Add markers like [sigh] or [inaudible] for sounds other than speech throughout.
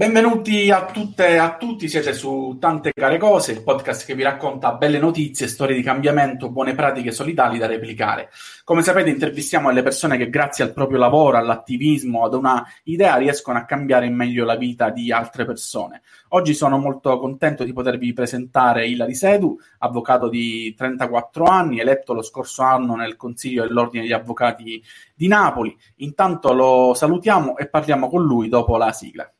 Benvenuti a tutte e a tutti, siete su Tante Care Cose, il podcast che vi racconta belle notizie, storie di cambiamento, buone pratiche solidali da replicare. Come sapete intervistiamo le persone che grazie al proprio lavoro, all'attivismo, ad una idea riescono a cambiare in meglio la vita di altre persone. Oggi sono molto contento di potervi presentare Ilari Sedu, avvocato di 34 anni, eletto lo scorso anno nel Consiglio dell'Ordine degli Avvocati di Napoli. Intanto lo salutiamo e parliamo con lui dopo la sigla.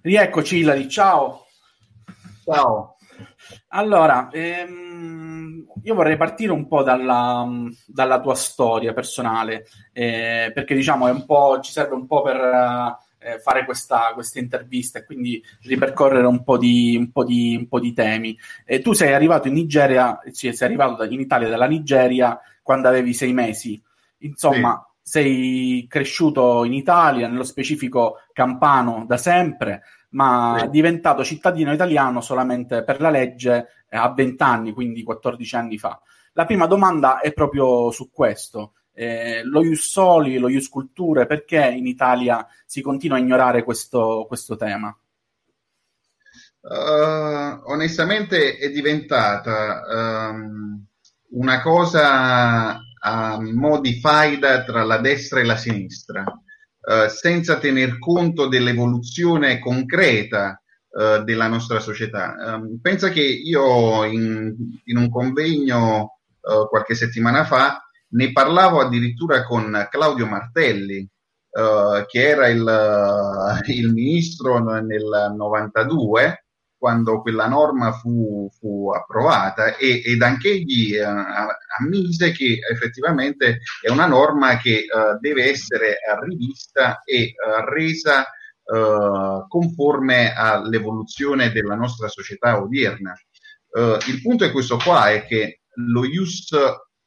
Rieccoci Ilari, ciao. Ciao. Allora, ehm, io vorrei partire un po' dalla, dalla tua storia personale, eh, perché diciamo ci serve un po' per eh, fare questa, questa, intervista e quindi ripercorrere un po' di, un po di, un po di temi. Eh, tu sei arrivato in Nigeria, sì, sei arrivato in Italia dalla Nigeria quando avevi sei mesi. Insomma, sei cresciuto in Italia, nello specifico campano da sempre, ma sì. diventato cittadino italiano solamente per la legge eh, a 20 anni, quindi 14 anni fa. La prima domanda è proprio su questo. Eh, lo Ius Soli, lo Ius Culture, perché in Italia si continua a ignorare questo, questo tema? Uh, onestamente è diventata um, una cosa a mo' di faida tra la destra e la sinistra, eh, senza tener conto dell'evoluzione concreta eh, della nostra società. Um, pensa che io in, in un convegno eh, qualche settimana fa ne parlavo addirittura con Claudio Martelli, eh, che era il, il ministro nel 92 quando quella norma fu, fu approvata e, ed anch'egli eh, ammise che effettivamente è una norma che eh, deve essere rivista e eh, resa eh, conforme all'evoluzione della nostra società odierna. Eh, il punto è questo qua, è che lo Ius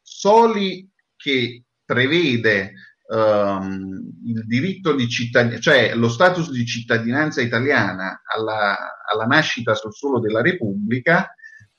Soli che prevede um, il diritto di cittadinanza, cioè lo status di cittadinanza italiana alla, alla nascita sul suolo della Repubblica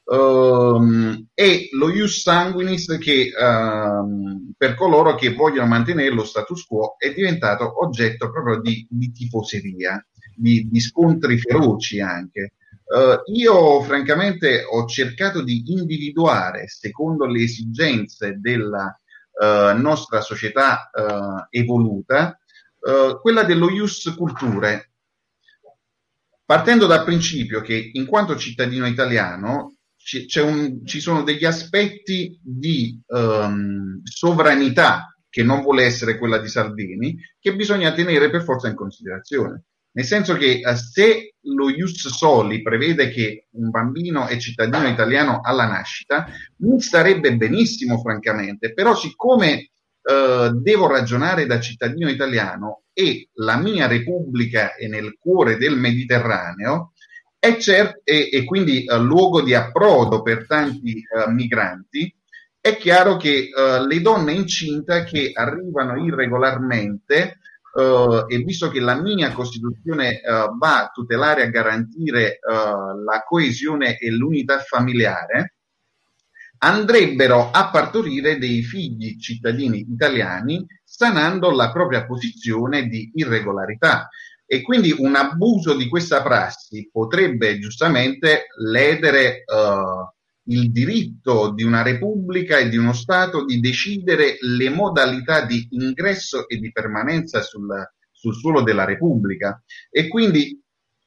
um, e lo ius sanguinis che um, per coloro che vogliono mantenere lo status quo è diventato oggetto proprio di, di tifoseria, di, di, scontri feroci anche. Uh, io francamente ho cercato di individuare, secondo le esigenze della eh, nostra società eh, evoluta, eh, quella dello ius culture, partendo dal principio che in quanto cittadino italiano ci, un, ci sono degli aspetti di um, sovranità che non vuole essere quella di Salvini, che bisogna tenere per forza in considerazione. Nel senso che eh, se lo Ius Soli prevede che un bambino è cittadino italiano alla nascita, mi starebbe benissimo, francamente, però siccome eh, devo ragionare da cittadino italiano e la mia repubblica è nel cuore del Mediterraneo, è cer- e, e quindi eh, luogo di approdo per tanti eh, migranti, è chiaro che eh, le donne incinte che arrivano irregolarmente Uh, e visto che la mia Costituzione uh, va a tutelare e a garantire uh, la coesione e l'unità familiare, andrebbero a partorire dei figli cittadini italiani sanando la propria posizione di irregolarità. E quindi un abuso di questa prassi potrebbe giustamente ledere il diritto di una repubblica e di uno Stato di decidere le modalità di ingresso e di permanenza sul, sul suolo della repubblica. E quindi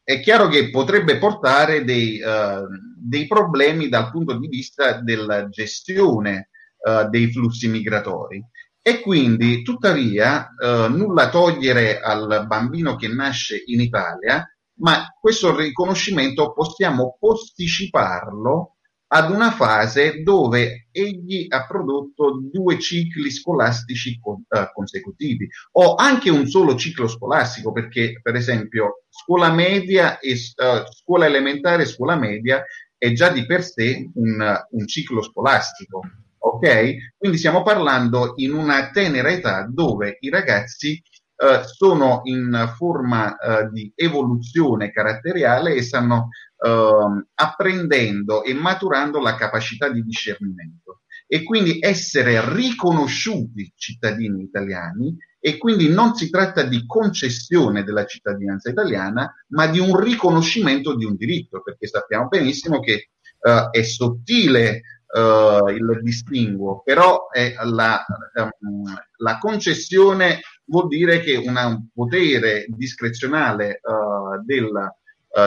è chiaro che potrebbe portare dei, uh, dei problemi dal punto di vista della gestione uh, dei flussi migratori. E quindi, tuttavia, uh, nulla togliere al bambino che nasce in Italia, ma questo riconoscimento possiamo posticiparlo ad una fase dove egli ha prodotto due cicli scolastici con, uh, consecutivi o anche un solo ciclo scolastico perché per esempio scuola media e uh, scuola elementare e scuola media è già di per sé un, un ciclo scolastico ok? Quindi stiamo parlando in una tenera età dove i ragazzi Uh, sono in forma uh, di evoluzione caratteriale e stanno eh, apprendendo e maturando la capacità di discernimento. E quindi essere riconosciuti cittadini italiani e quindi non si tratta di concessione della cittadinanza italiana, ma di un riconoscimento di un diritto, perché sappiamo benissimo che uh, è sottile uh, il distinguo, però la, um, la, concessione vuol dire che un potere discrezionale uh, del,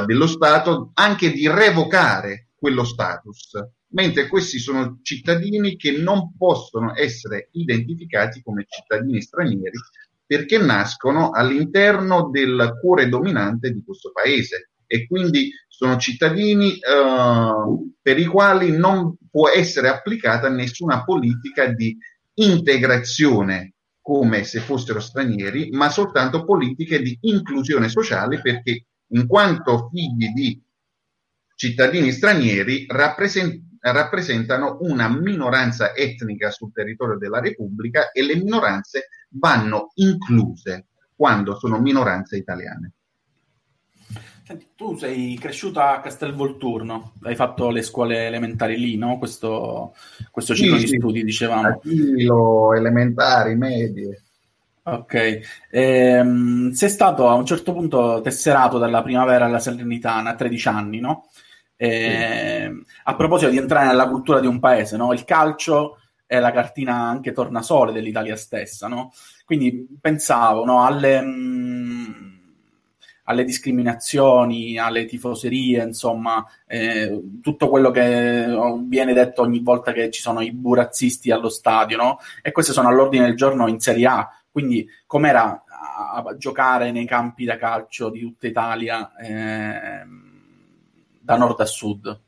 dello Stato anche di revocare quello status mentre questi sono cittadini che non possono essere identificati come cittadini stranieri perché nascono all'interno del cuore dominante di questo paese. E quindi sono cittadini eh, per i quali non può essere applicata nessuna politica di integrazione come se fossero stranieri, ma soltanto politiche di inclusione sociale perché in quanto figli di cittadini stranieri rappresentano una minoranza etnica sul territorio della Repubblica e le minoranze vanno incluse quando sono minoranze italiane. Senti, tu sei cresciuto a Castelvolturno, hai fatto le scuole elementari lì, no? Questo, questo ciclo sì, di studi, dicevamo. Asilo, elementari, medie. Ok, ehm, sei stato a un certo punto tesserato dalla primavera alla Salernitana a 13 anni, no? Eh, a proposito di entrare nella cultura di un paese, no? il calcio è la cartina anche tornasole dell'Italia stessa. No? Quindi pensavo no, alle, mh, mm, alle, discriminazioni, alle tifoserie, insomma, eh, tutto quello che viene detto ogni volta che ci sono i burazzisti allo stadio, no? e queste sono all'ordine del giorno in Serie A. Quindi, com'era a, a giocare nei campi da calcio di tutta Italia? Eh, da nord a sud?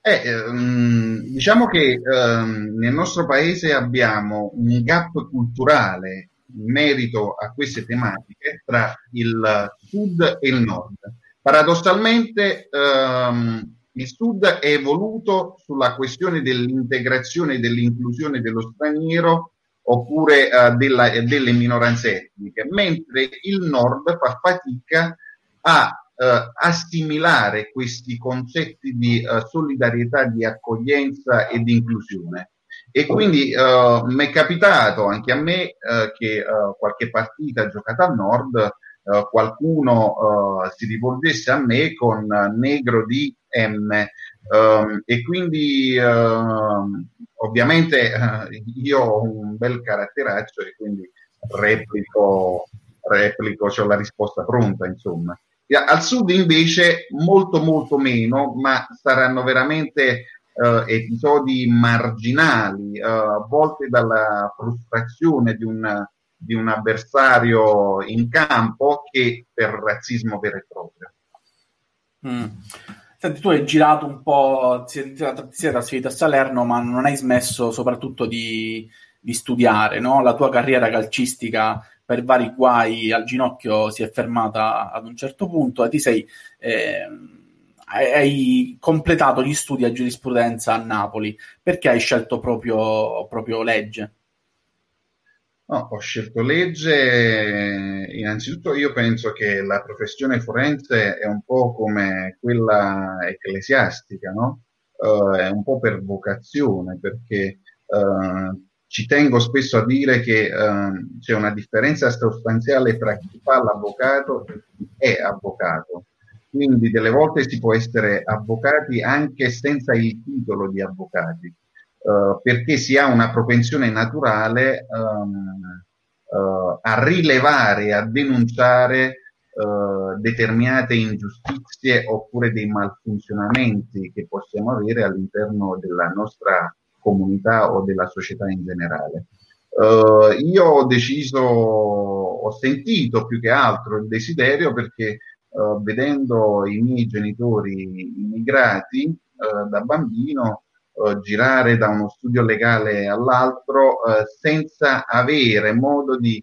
Eh, ehm, diciamo che ehm, nel nostro paese abbiamo un gap culturale in merito a queste tematiche tra il sud e il nord. Paradossalmente ehm, il sud è evoluto sulla questione dell'integrazione e dell'inclusione dello straniero oppure eh, della, delle minoranze etniche, mentre il nord fa fatica a eh, assimilare questi concetti di eh, solidarietà, di accoglienza e di inclusione. E quindi eh, mi è capitato anche a me eh, che eh, qualche partita giocata al nord eh, qualcuno si rivolgesse a me con negro di M um, e quindi uh, ovviamente uh, io ho un bel caratteraccio e quindi replico, replico, ho la risposta pronta insomma. Al sud invece molto molto meno, ma saranno veramente uh, episodi marginali, uh, volte dalla frustrazione di un, di un avversario in campo che per razzismo vero e proprio. Mm. Senti, tu hai girato un po', ti sei trasferito a Salerno, ma non hai smesso soprattutto di, di studiare, no? La tua carriera calcistica per vari guai al ginocchio si è fermata ad un certo punto e ti sei eh, hai completato gli studi a giurisprudenza a Napoli. Perché hai scelto proprio, proprio legge? No, ho scelto legge, innanzitutto io penso che la professione forense è un po' come quella ecclesiastica, no? Uh, è un po' per vocazione, perché uh, ci tengo spesso a dire che ehm, c'è una differenza sostanziale tra chi fa l'avvocato e chi è avvocato. Quindi delle volte si può essere avvocati anche senza il titolo di avvocati, eh, perché si ha una propensione naturale ehm, eh, a rilevare, a denunciare eh, determinate ingiustizie oppure dei malfunzionamenti che possiamo avere all'interno della nostra comunità o della società in generale. Uh, io ho deciso, ho sentito più che altro il desiderio perché uh, vedendo i miei genitori immigrati uh, da bambino girare da uno studio legale all'altro senza avere modo di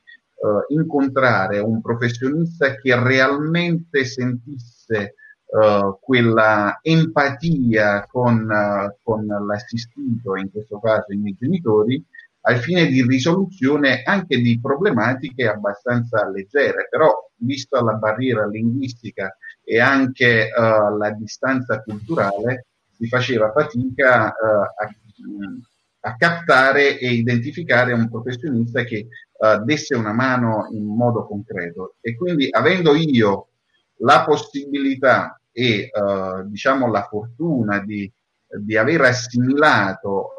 incontrare un professionista che realmente sentisse uh, quella empatia con, con l'assistito, in questo caso i miei genitori, al fine di risoluzione anche di problematiche abbastanza leggere, però visto la barriera linguistica e anche uh, la distanza culturale, si faceva fatica uh, a, a, captare e identificare un professionista che uh, desse una mano in modo concreto. E quindi avendo io la possibilità e diciamo la fortuna di, di aver assimilato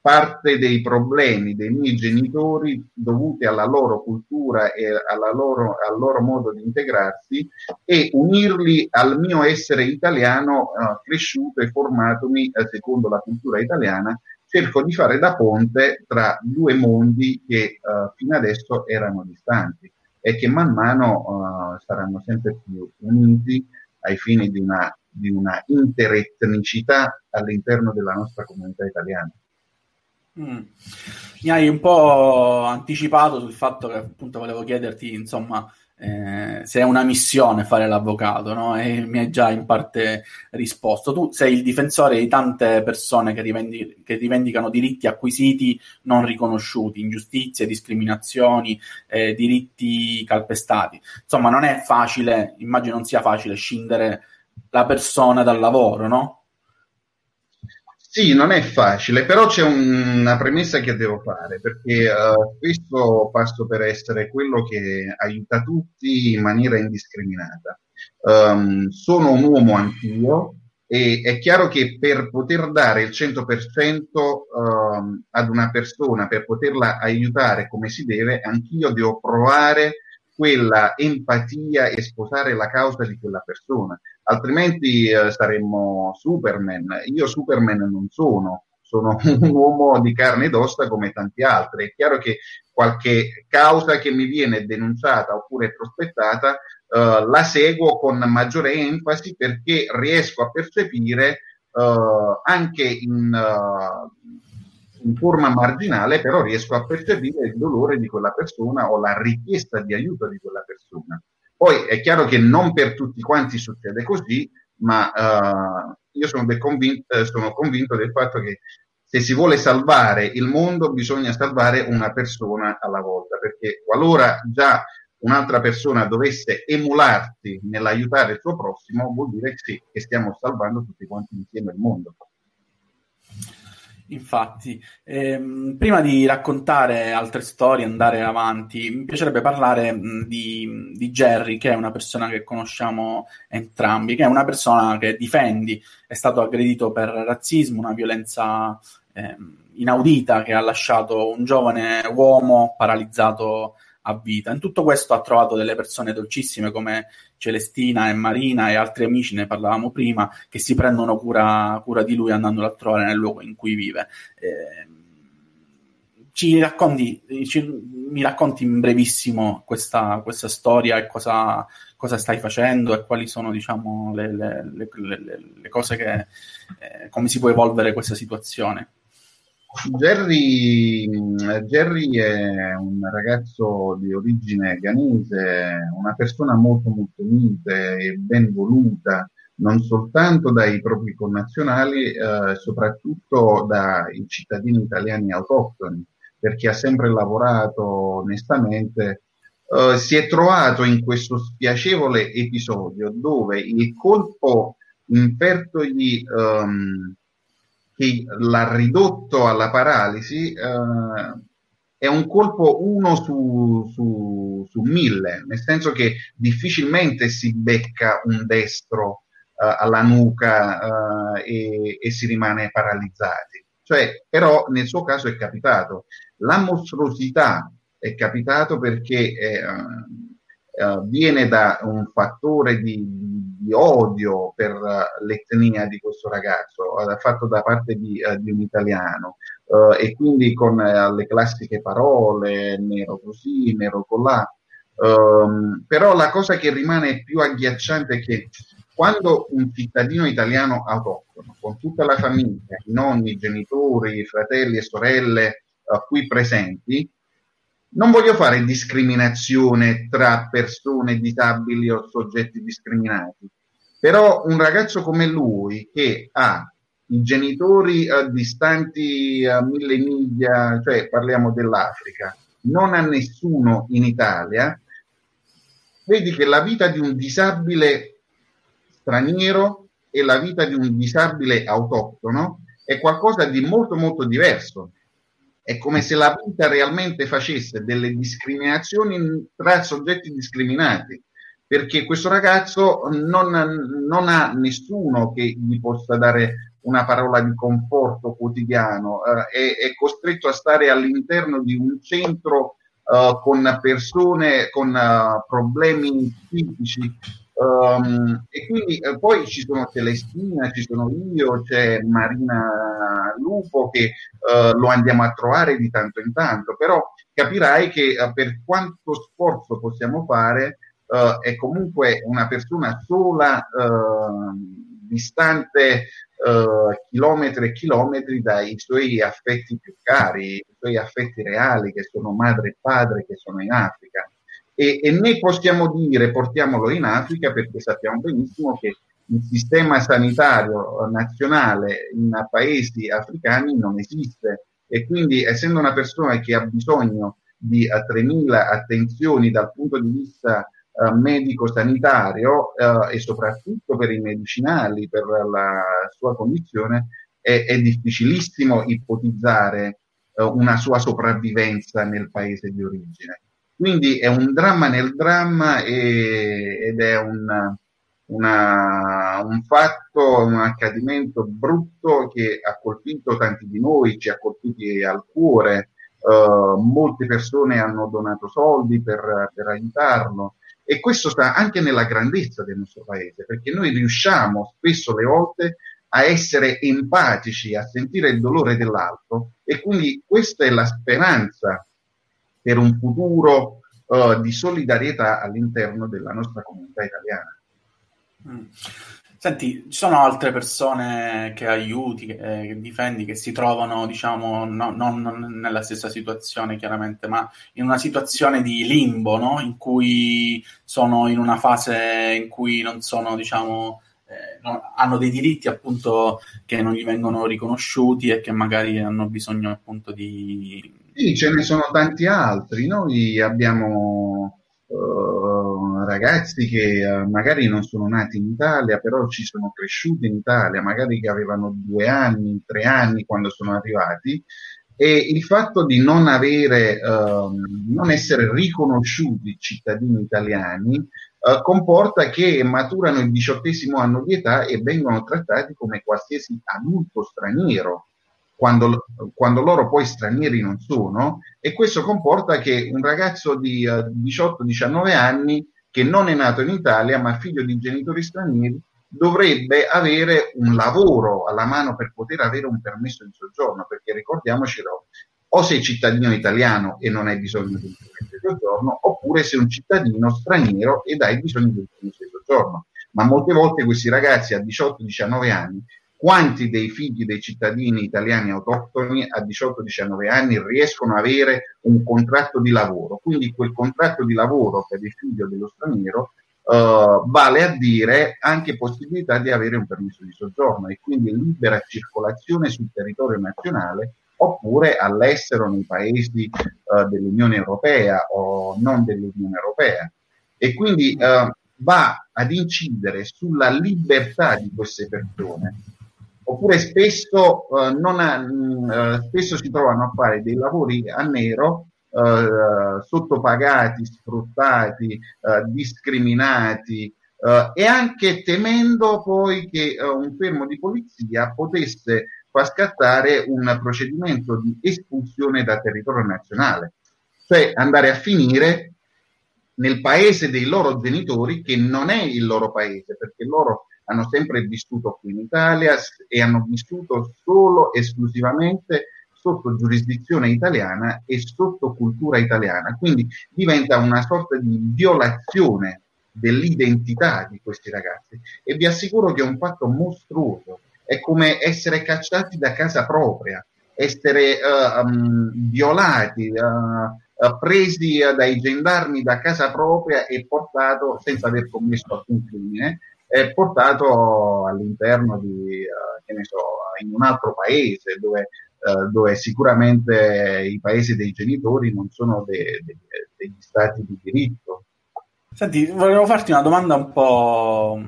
parte dei problemi dei miei genitori dovuti alla loro cultura e loro, al loro modo di integrarsi e unirli al mio essere italiano eh, cresciuto e formatomi eh, secondo la cultura italiana, cerco di fare da ponte tra due mondi che eh, fino adesso erano distanti e che man mano eh, saranno sempre più uniti ai fini di una, di una interetnicità all'interno della nostra comunità italiana. Mm. Mi hai un po' anticipato sul fatto che appunto volevo chiederti, insomma, eh, se è una missione fare l'avvocato, no? E mi hai già in parte risposto. Tu sei il difensore di tante persone che, rivendi- che rivendicano diritti acquisiti non riconosciuti, ingiustizie, discriminazioni, eh, diritti calpestati. Insomma, non è facile, immagino non sia facile scindere la persona dal lavoro, no? Sì, non è facile, però c'è un, una premessa che devo fare, perché uh, spesso passo per essere quello che aiuta tutti in maniera indiscriminata. Um, sono un uomo anch'io e è chiaro che per poter dare il 100% um, ad una persona, per poterla aiutare come si deve, anch'io devo provare quella empatia e sposare la causa di quella persona, altrimenti eh, saremmo Superman. Io Superman non sono, sono [laughs] un uomo di carne ed ossa come tanti altri. È chiaro che qualche causa che mi viene denunciata oppure prospettata eh, la seguo con maggiore enfasi perché riesco a percepire eh, anche in, uh, in forma marginale, però riesco a percepire il dolore di quella persona o la richiesta di aiuto di quella persona. Poi è chiaro che non per tutti quanti succede così, ma uh, io sono, convinto, eh, sono convinto del fatto che se si vuole salvare il mondo bisogna salvare una persona alla volta, perché qualora già un'altra persona dovesse emularti nell'aiutare il suo prossimo, vuol dire che, stiamo salvando tutti quanti insieme il mondo. Infatti, ehm, prima di raccontare altre storie, andare avanti, mi piacerebbe parlare mh, di, di, Jerry, che è una persona che conosciamo entrambi, che è una persona che difendi, è stato aggredito per razzismo, una violenza ehm, inaudita che ha lasciato un giovane uomo paralizzato a vita. In tutto questo ha trovato delle persone dolcissime come Celestina e Marina e altri amici, ne parlavamo prima, che si prendono cura, cura di lui andandolo a trovare nel luogo in cui vive. Eh, ci racconti, ci, mi racconti in brevissimo questa, questa storia e cosa, cosa, stai facendo e quali sono diciamo, le, le, le, le cose che, eh, come si può evolvere questa situazione? Jerry, Jerry, è un ragazzo di origine ghanese, una persona molto molto mite e ben voluta non soltanto dai propri connazionali, eh, soprattutto dai cittadini italiani autoctoni, perché ha sempre lavorato onestamente. Eh, si è trovato in questo spiacevole episodio dove il colpo infertogli um, che l'ha ridotto alla paralisi eh, è un colpo uno su, su, su, mille, nel senso che difficilmente si becca un destro eh, alla nuca eh, e, e, si rimane paralizzati. Cioè, però nel suo caso è capitato. La mostruosità è capitato perché eh, viene da un fattore di, di odio per uh, l'etnia di questo ragazzo, uh, fatto da parte di, uh, di un italiano, e quindi con le classiche parole, nero così, nero colà. Um, però la cosa che rimane più agghiacciante è che quando un cittadino italiano autoctono, con tutta la famiglia, i nonni, i genitori, i fratelli e sorelle qui presenti, non voglio fare discriminazione tra persone disabili o soggetti discriminati, però un ragazzo come lui che ha i genitori eh, distanti a mille miglia, cioè parliamo dell'Africa, non ha nessuno in Italia, vedi che la vita di un disabile straniero e la vita di un disabile autoctono è qualcosa di molto molto diverso. È come se la vita realmente facesse delle discriminazioni tra soggetti discriminati, perché questo ragazzo non, non ha nessuno che gli possa dare una parola di conforto quotidiano, eh, è, è, costretto a stare all'interno di un centro uh, con persone con uh, problemi psichici Um, e quindi eh, poi ci sono Celestina, ci sono io, c'è Marina Lupo che uh, lo andiamo a trovare di tanto in tanto, però capirai che uh, per quanto sforzo possiamo fare uh, è comunque una persona sola, distante chilometri e chilometri dai suoi affetti più cari, i suoi affetti reali che sono madre e padre che sono in Africa e, e né possiamo dire portiamolo in Africa perché sappiamo benissimo che il sistema sanitario nazionale in paesi africani non esiste e quindi essendo una persona che ha bisogno di uh, eh, 3.000 attenzioni dal punto di vista uh, medico-sanitario uh, e soprattutto per i medicinali, per la sua condizione, è, è difficilissimo ipotizzare una sua sopravvivenza nel paese di origine. Quindi è un dramma nel dramma e, ed è un, una, un fatto, un accadimento brutto che ha colpito tanti di noi, ci ha colpiti al cuore. Uh, molte persone hanno donato soldi per, per aiutarlo e questo sta anche nella grandezza del nostro paese, perché noi riusciamo spesso le volte a essere empatici, a sentire il dolore dell'altro e quindi questa è la speranza per un futuro uh, di solidarietà all'interno della nostra comunità italiana. Mm. Senti, ci sono altre persone che aiuti, che, eh, che difendi, che si trovano, diciamo, no, non nella stessa situazione chiaramente, ma in una situazione di limbo, no? In cui sono in una fase in cui non sono, diciamo, eh, hanno dei diritti appunto che non gli vengono riconosciuti e che magari hanno bisogno appunto di, sì, ce ne sono tanti altri. Noi abbiamo uh, ragazzi che uh, magari non sono nati in Italia, però ci sono cresciuti in Italia, magari che avevano due anni, tre anni quando sono arrivati. E il fatto di non avere, uh, non essere riconosciuti cittadini italiani comporta che maturano il diciottesimo anno di età e vengono trattati come qualsiasi adulto straniero quando, quando, loro poi stranieri non sono e questo comporta che un ragazzo di uh, eh, 18-19 anni che non è nato in Italia ma figlio di genitori stranieri dovrebbe avere un lavoro alla mano per poter avere un permesso di soggiorno perché ricordiamocelo o sei cittadino italiano e non hai bisogno di un permesso di soggiorno oppure sei un cittadino straniero ed hai bisogno di un permesso di soggiorno. Ma molte volte questi ragazzi a 18-19 anni quanti dei figli dei cittadini italiani autoctoni a 18-19 anni riescono ad avere un contratto di lavoro. Quindi quel contratto di lavoro per il figlio dello straniero uh, vale a dire anche possibilità di avere un permesso di soggiorno e quindi libera circolazione sul territorio nazionale oppure all'estero nei paesi uh, dell'Unione Europea o non dell'Unione Europea. E quindi uh, va ad incidere sulla libertà di queste persone oppure spesso, eh, ha, mh, mm, eh, spesso si trovano a fare dei lavori a nero eh, sottopagati, sfruttati, eh, discriminati eh, e anche temendo poi che eh, un fermo di polizia potesse far scattare un procedimento di espulsione dal territorio nazionale, cioè andare a finire nel paese dei loro genitori che non è il loro paese, perché loro hanno sempre vissuto qui in Italia e hanno vissuto solo esclusivamente sotto giurisdizione italiana e sotto cultura italiana. Quindi diventa una sorta di violazione dell'identità di questi ragazzi e vi assicuro che è un fatto mostruoso. È come essere cacciati da casa propria, essere uh, um, violati, uh, presi dai gendarmi da casa propria e portato senza aver commesso alcun crimine è portato all'interno di, uh, che ne so, in un altro paese dove, uh, dove sicuramente i paesi dei genitori non sono de, de, degli stati di diritto. Senti, volevo farti una domanda un po'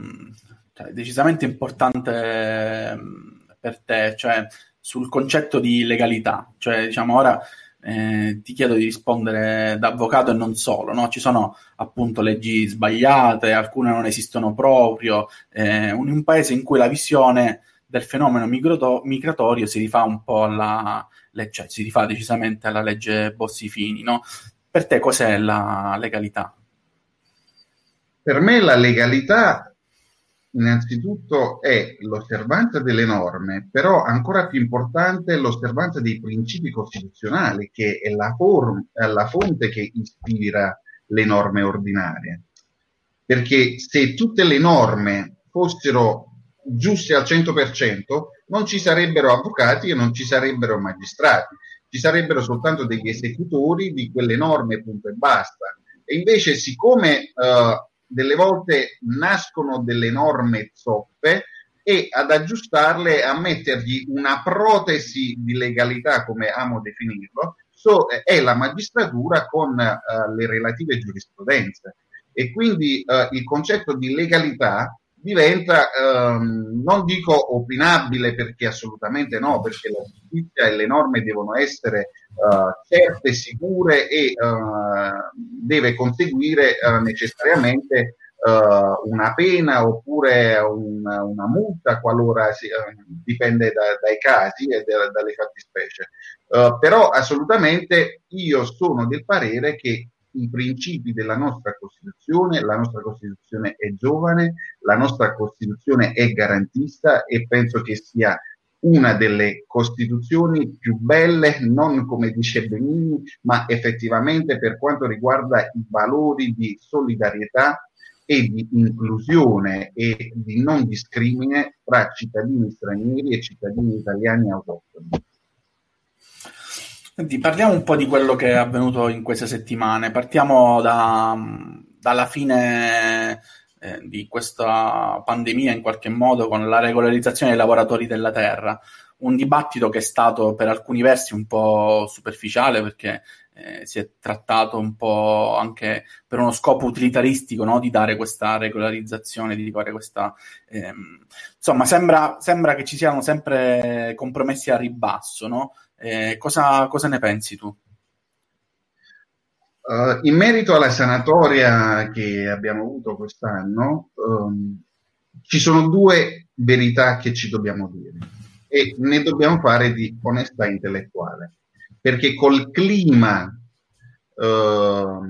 cioè, decisamente importante mm, per te, cioè sul concetto di legalità. Cioè, diciamo, ora eh, ti chiedo di rispondere da avvocato e non solo, no? Ci sono appunto leggi sbagliate, alcune non esistono proprio, eh, in un paese in cui la visione del fenomeno migrato- migratorio si rifà un po' alla, cioè, si rifà decisamente alla legge Bossi-Fini, no? Per te cos'è la legalità? Per me la legalità innanzitutto è l'osservanza delle norme, però ancora più importante è l'osservanza dei principi costituzionali, che è la, form- la fonte che ispira le norme ordinarie. Perché se tutte le norme fossero giuste al 100%, non ci sarebbero avvocati e non ci sarebbero magistrati, ci sarebbero soltanto degli esecutori di quelle norme, punto e basta. E invece, siccome uh, delle volte nascono delle norme zoppe e ad aggiustarle, a mettergli una protesi di legalità, come amo definirlo, so, è la magistratura con uh, le relative giurisprudenze. E quindi uh, il concetto di legalità diventa, um, non dico opinabile perché assolutamente no, perché la giustizia e le norme devono essere uh, certe, sicure e uh, deve conseguire uh, necessariamente una pena oppure un, una multa qualora si, dipende da, dai casi e da, dalle fattispecie. però assolutamente io sono del parere che i principi della nostra Costituzione, la nostra Costituzione è giovane, la nostra Costituzione è garantista e penso che sia una delle Costituzioni più belle, non come dice Benini, ma effettivamente per quanto riguarda i valori di solidarietà e di inclusione e di non discrimine tra cittadini stranieri e cittadini italiani autoctoni. Senti, parliamo un po' di quello che è avvenuto in queste settimane. Partiamo da, dalla fine eh, di questa pandemia, in qualche modo, con la regolarizzazione dei lavoratori della terra. Un dibattito che è stato per alcuni versi un po' superficiale perché eh, si è trattato un po' anche per uno scopo utilitaristico no? di dare questa regolarizzazione, di fare questa... Ehm... insomma, sembra, sembra, che ci siano sempre compromessi a ribasso, no? Eh, cosa, cosa, ne pensi tu? Uh, in merito alla sanatoria che abbiamo avuto quest'anno, um, ci sono due verità che ci dobbiamo dire e ne dobbiamo fare di onestà intellettuale, perché col clima, uh,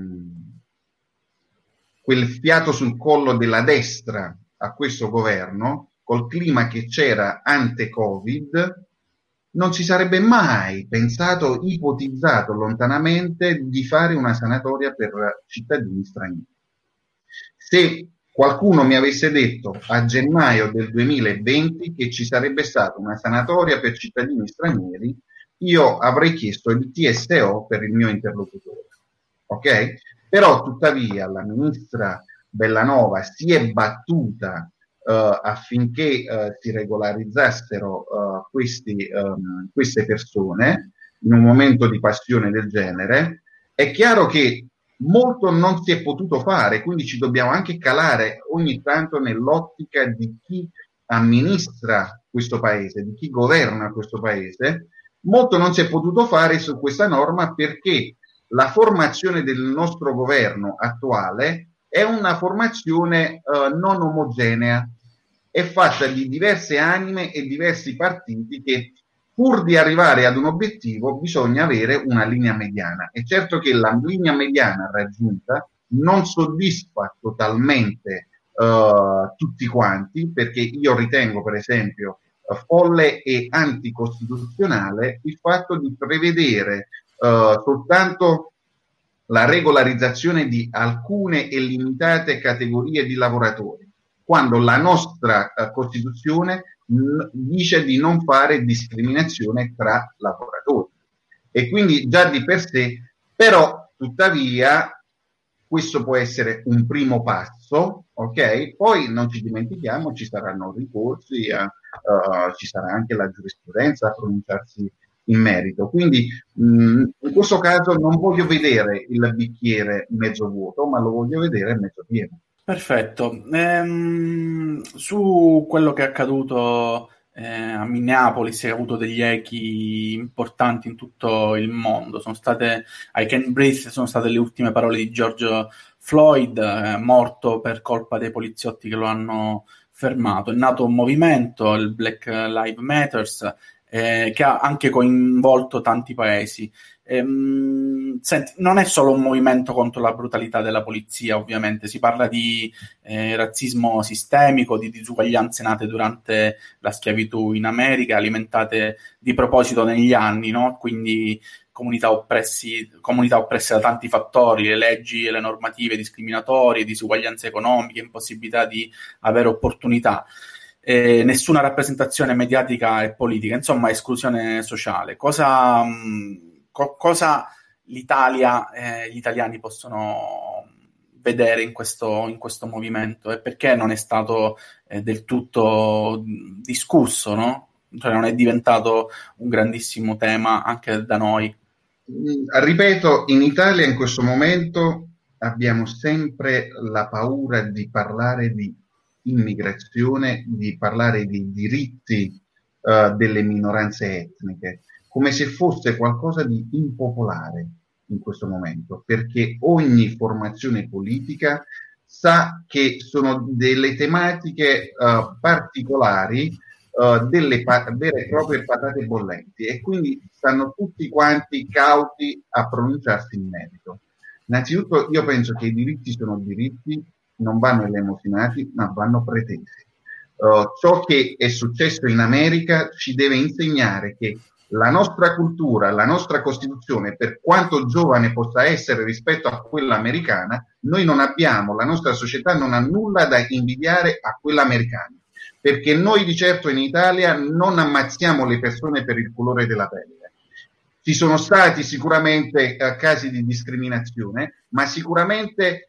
quel fiato sul collo della destra a questo governo, col clima che c'era ante Covid, non si sarebbe mai pensato, ipotizzato lontanamente di fare una sanatoria per cittadini stranieri. Se qualcuno mi avesse detto a gennaio del 2020 che ci sarebbe stata una sanatoria per cittadini stranieri, io avrei chiesto il TSO per il mio interlocutore. Ok? Però tuttavia la ministra Bellanova si è battuta affinché uh, si regolarizzassero uh, questi, um, queste persone in un momento di passione del genere, è chiaro che molto non si è potuto fare, quindi ci dobbiamo anche calare ogni tanto nell'ottica di chi amministra questo paese, di chi governa questo paese. Molto non si è potuto fare su questa norma perché la formazione del nostro governo attuale è una formazione uh, non omogenea, è fatta di diverse anime e diversi partiti che pur di arrivare ad un obiettivo bisogna avere una linea mediana. È certo che la linea mediana raggiunta non soddisfa totalmente uh, tutti quanti, perché io ritengo per esempio folle e anticostituzionale il fatto di prevedere uh, soltanto la regolarizzazione di alcune e limitate categorie di lavoratori, quando la nostra uh, Costituzione dice di non fare discriminazione tra lavoratori. E quindi già di per sé, però tuttavia questo può essere un primo passo, ok? Poi non ci dimentichiamo, ci saranno ricorsi, uh, uh, ci sarà anche la giurisprudenza a pronunciarsi in merito. Quindi mh, in questo caso non voglio vedere il bicchiere mezzo vuoto, ma lo voglio vedere mezzo pieno. Perfetto. Ehm, su quello che è accaduto eh, a Minneapolis, che ha avuto degli echi importanti in tutto il mondo, sono state I Can Breathe, sono state le ultime parole di George Floyd, eh, morto per colpa dei poliziotti che lo hanno fermato. È nato un movimento, il Black Lives Matters, eh, che ha anche coinvolto tanti paesi. Ehm, senti, non è solo un movimento contro la brutalità della polizia, ovviamente, si parla di eh, razzismo sistemico, di disuguaglianze nate durante la schiavitù in America, alimentate di proposito negli anni, no? quindi comunità, oppressi, comunità oppresse da tanti fattori, le leggi e le normative discriminatorie, disuguaglianze economiche, impossibilità di avere opportunità. Eh, nessuna rappresentazione mediatica e politica, insomma, esclusione sociale. Cosa, mh, co- cosa l'Italia, eh, gli italiani possono vedere in questo, in questo, movimento e perché non è stato eh, del tutto discusso, no? Cioè non è diventato un grandissimo tema anche da noi. Mm, ripeto, in Italia in questo momento abbiamo sempre la paura di parlare di immigrazione, di parlare di diritti uh, delle minoranze etniche come se fosse qualcosa di impopolare in questo momento, perché ogni formazione politica sa che sono delle tematiche uh, particolari, uh, delle pa- vere e proprie patate bollenti e quindi stanno tutti quanti cauti a pronunciarsi in merito. Innanzitutto io penso che i diritti sono diritti, non vanno elemosinati, ma vanno pretesi. Uh, ciò che è successo in America ci deve insegnare che la nostra cultura, la nostra Costituzione, per quanto giovane possa essere rispetto a quella americana, noi non abbiamo, la nostra società non ha nulla da invidiare a quella americana, perché noi di certo in Italia non ammazziamo le persone per il colore della pelle. Ci sono stati sicuramente eh, casi di discriminazione, ma sicuramente eh,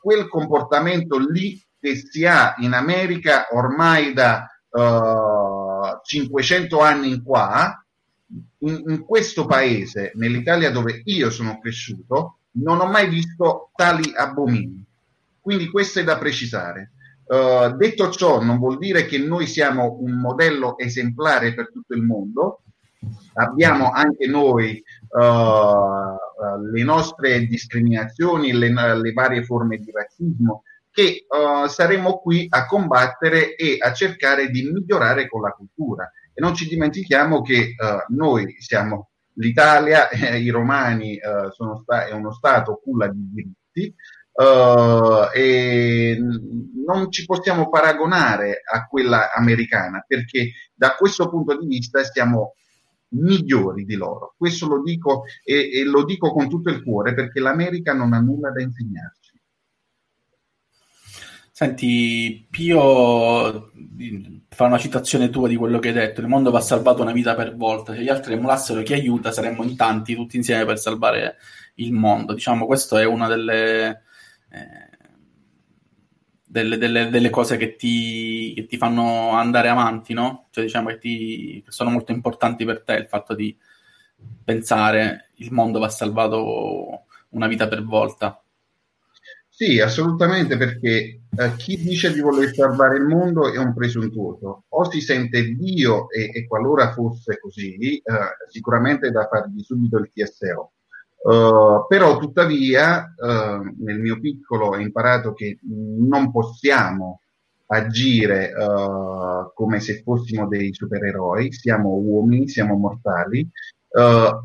quel comportamento lì che si ha in America ormai da eh, 500 anni in qua, in, in questo paese, nell'Italia dove io sono cresciuto, non ho mai visto tali abomini. Quindi questo è da precisare. Uh, detto ciò, non vuol dire che noi siamo un modello esemplare per tutto il mondo. Abbiamo anche noi uh, le nostre discriminazioni, le, le, varie forme di razzismo che uh, saremo qui a combattere e a cercare di migliorare con la cultura e non ci dimentichiamo che uh, noi siamo l'Italia, [laughs] eh, i romani uh, sono sta- è uno Stato culla di diritti uh, e non ci possiamo paragonare a quella americana perché da questo punto di vista siamo migliori di loro. Questo lo dico e, e lo dico con tutto il cuore perché l'America non ha nulla da insegnarci. Senti, Pio fa una citazione tua di quello che hai detto, il mondo va salvato una vita per volta, se gli altri emulassero chi aiuta saremmo in tanti tutti insieme per salvare il mondo. Diciamo, questo è una delle, eh, delle, delle, delle cose che ti, che ti, fanno andare avanti, no? Cioè, diciamo che, ti, che sono molto importanti per te, il fatto di pensare il mondo va salvato una vita per volta. Sì, assolutamente, perché eh, chi dice di voler salvare il mondo è un presuntuoso. O si sente Dio, e, e qualora fosse così, eh, sicuramente da fargli subito il TSO. Uh, eh, però tuttavia uh, nel mio piccolo ho imparato che non possiamo agire uh, come se fossimo dei supereroi, siamo uomini, siamo mortali,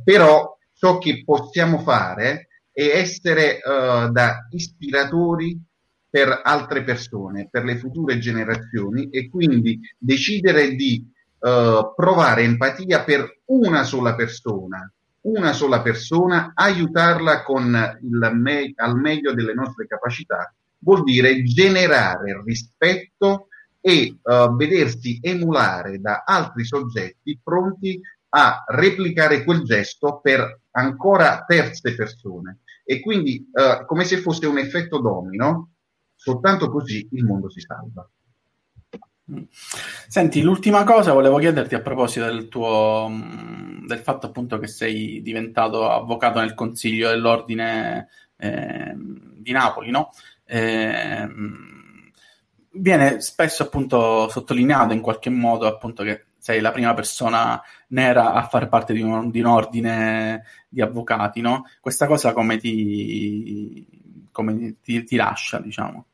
però ciò che possiamo fare e essere uh, da ispiratori per altre persone, per le future generazioni e quindi decidere di uh, provare empatia per una sola persona, una sola persona, aiutarla con il me- al meglio delle nostre capacità, vuol dire generare rispetto e uh, vedersi emulare da altri soggetti pronti a replicare quel gesto per ancora terze persone e quindi uh, come se fosse un effetto domino, soltanto così il mondo si salva. Senti, l'ultima cosa volevo chiederti a proposito del tuo mm, del fatto appunto che sei diventato avvocato nel Consiglio dell'Ordine eh, di Napoli, no? eh, viene spesso appunto sottolineato in qualche modo appunto che sei la prima persona nera a far parte di un, di un ordine di avvocati, no? Questa cosa come ti, come ti, ti lascia, diciamo?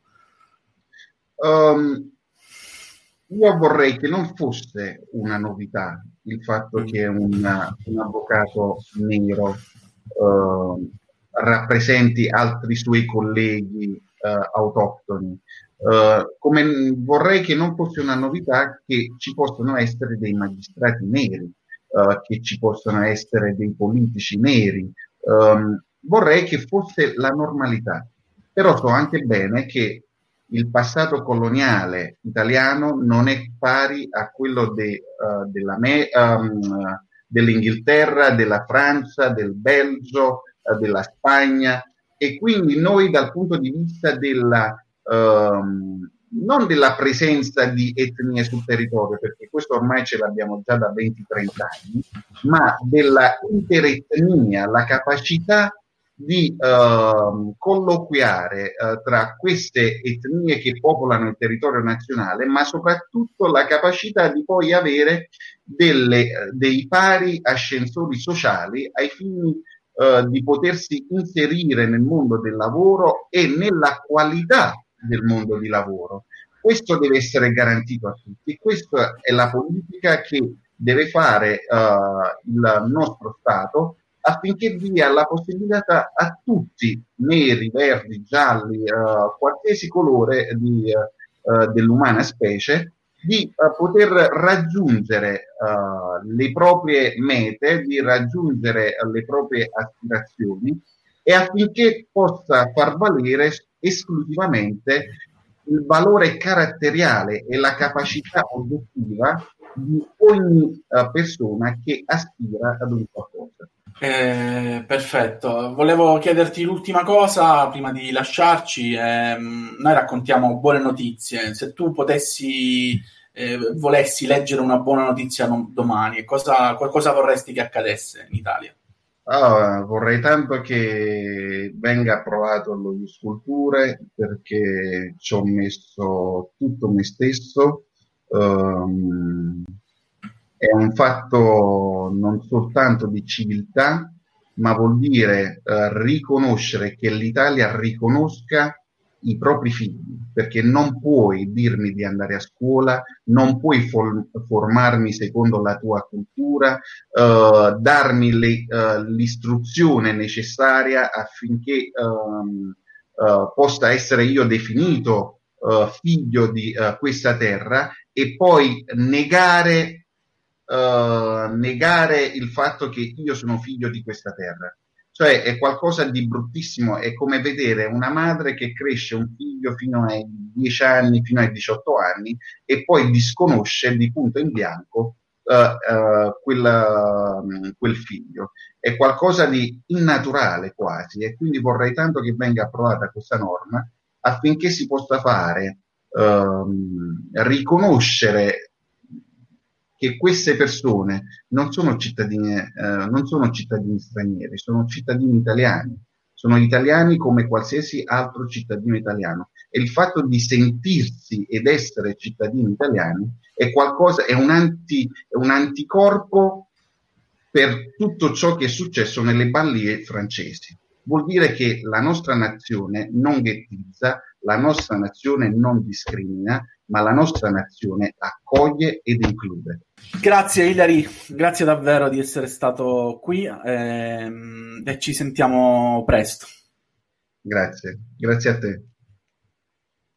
Um, io vorrei che non fosse una novità il fatto mm. che un, un avvocato nero uh, rappresenti altri suoi colleghi uh, autoctoni. Uh, come vorrei che non fosse una novità che ci possono essere dei magistrati neri, uh, che ci possono essere dei politici neri. Um, vorrei che fosse la normalità, però so anche bene che il passato coloniale italiano non è pari a quello de, uh, della me, um, dell'Inghilterra, della Francia, del Belgio, della Spagna e quindi noi dal punto di vista della uh, non della presenza di etnie sul territorio, perché questo ormai ce l'abbiamo già da 20-30 anni, ma della interetnia, la capacità di uh, colloquiare uh, tra queste etnie che popolano il territorio nazionale, ma soprattutto la capacità di poi avere delle, dei pari ascensori sociali ai fini uh, di potersi inserire nel mondo del lavoro e nella qualità del mondo di lavoro. Questo deve essere garantito a tutti. Questa è la politica che deve fare il nostro Stato affinché dia la possibilità a tutti, neri, verdi, gialli, uh, qualsiasi colore di, uh, dell'umana specie, di uh, poter raggiungere le proprie mete, di raggiungere le proprie aspirazioni e affinché possa far valere esclusivamente il valore caratteriale e la capacità oggettiva di ogni persona che aspira ad un qualcosa. Eh, perfetto, volevo chiederti l'ultima cosa prima di lasciarci. Eh, noi raccontiamo buone notizie. Se tu potessi, eh, volessi leggere una buona notizia non, domani, cosa, cosa vorresti che accadesse in Italia? Ah, vorrei tanto che venga approvato lo sculture perché ci ho messo tutto me stesso. Um, è un fatto non soltanto di civiltà, ma vuol dire eh, riconoscere che l'Italia riconosca i propri figli, perché non puoi dirmi di andare a scuola, non puoi for- formarmi secondo la tua cultura, eh, darmi le, eh, l'istruzione necessaria affinché ehm, eh, possa essere io definito eh, figlio di eh, questa terra e poi negare uh, negare il fatto che io sono figlio di questa terra. Cioè è qualcosa di bruttissimo, è come vedere una madre che cresce un figlio fino ai 10 anni, fino ai 18 anni e poi disconosce di punto in bianco uh, uh, quel, um, quel figlio. È qualcosa di innaturale quasi e quindi vorrei tanto che venga approvata questa norma affinché si possa fare um, riconoscere che queste persone non sono cittadini, eh, non sono cittadini stranieri, sono cittadini italiani, sono italiani come qualsiasi altro cittadino italiano. E il fatto di sentirsi ed essere cittadini italiani è qualcosa, è un, anti, è un anticorpo per tutto ciò che è successo nelle ballie francesi. Vuol dire che la nostra nazione non ghettizza, la nostra nazione non discrimina, ma la nostra nazione accoglie ed include. Grazie Hilary, grazie davvero di essere stato qui ehm, e ci sentiamo presto. Grazie, grazie a te.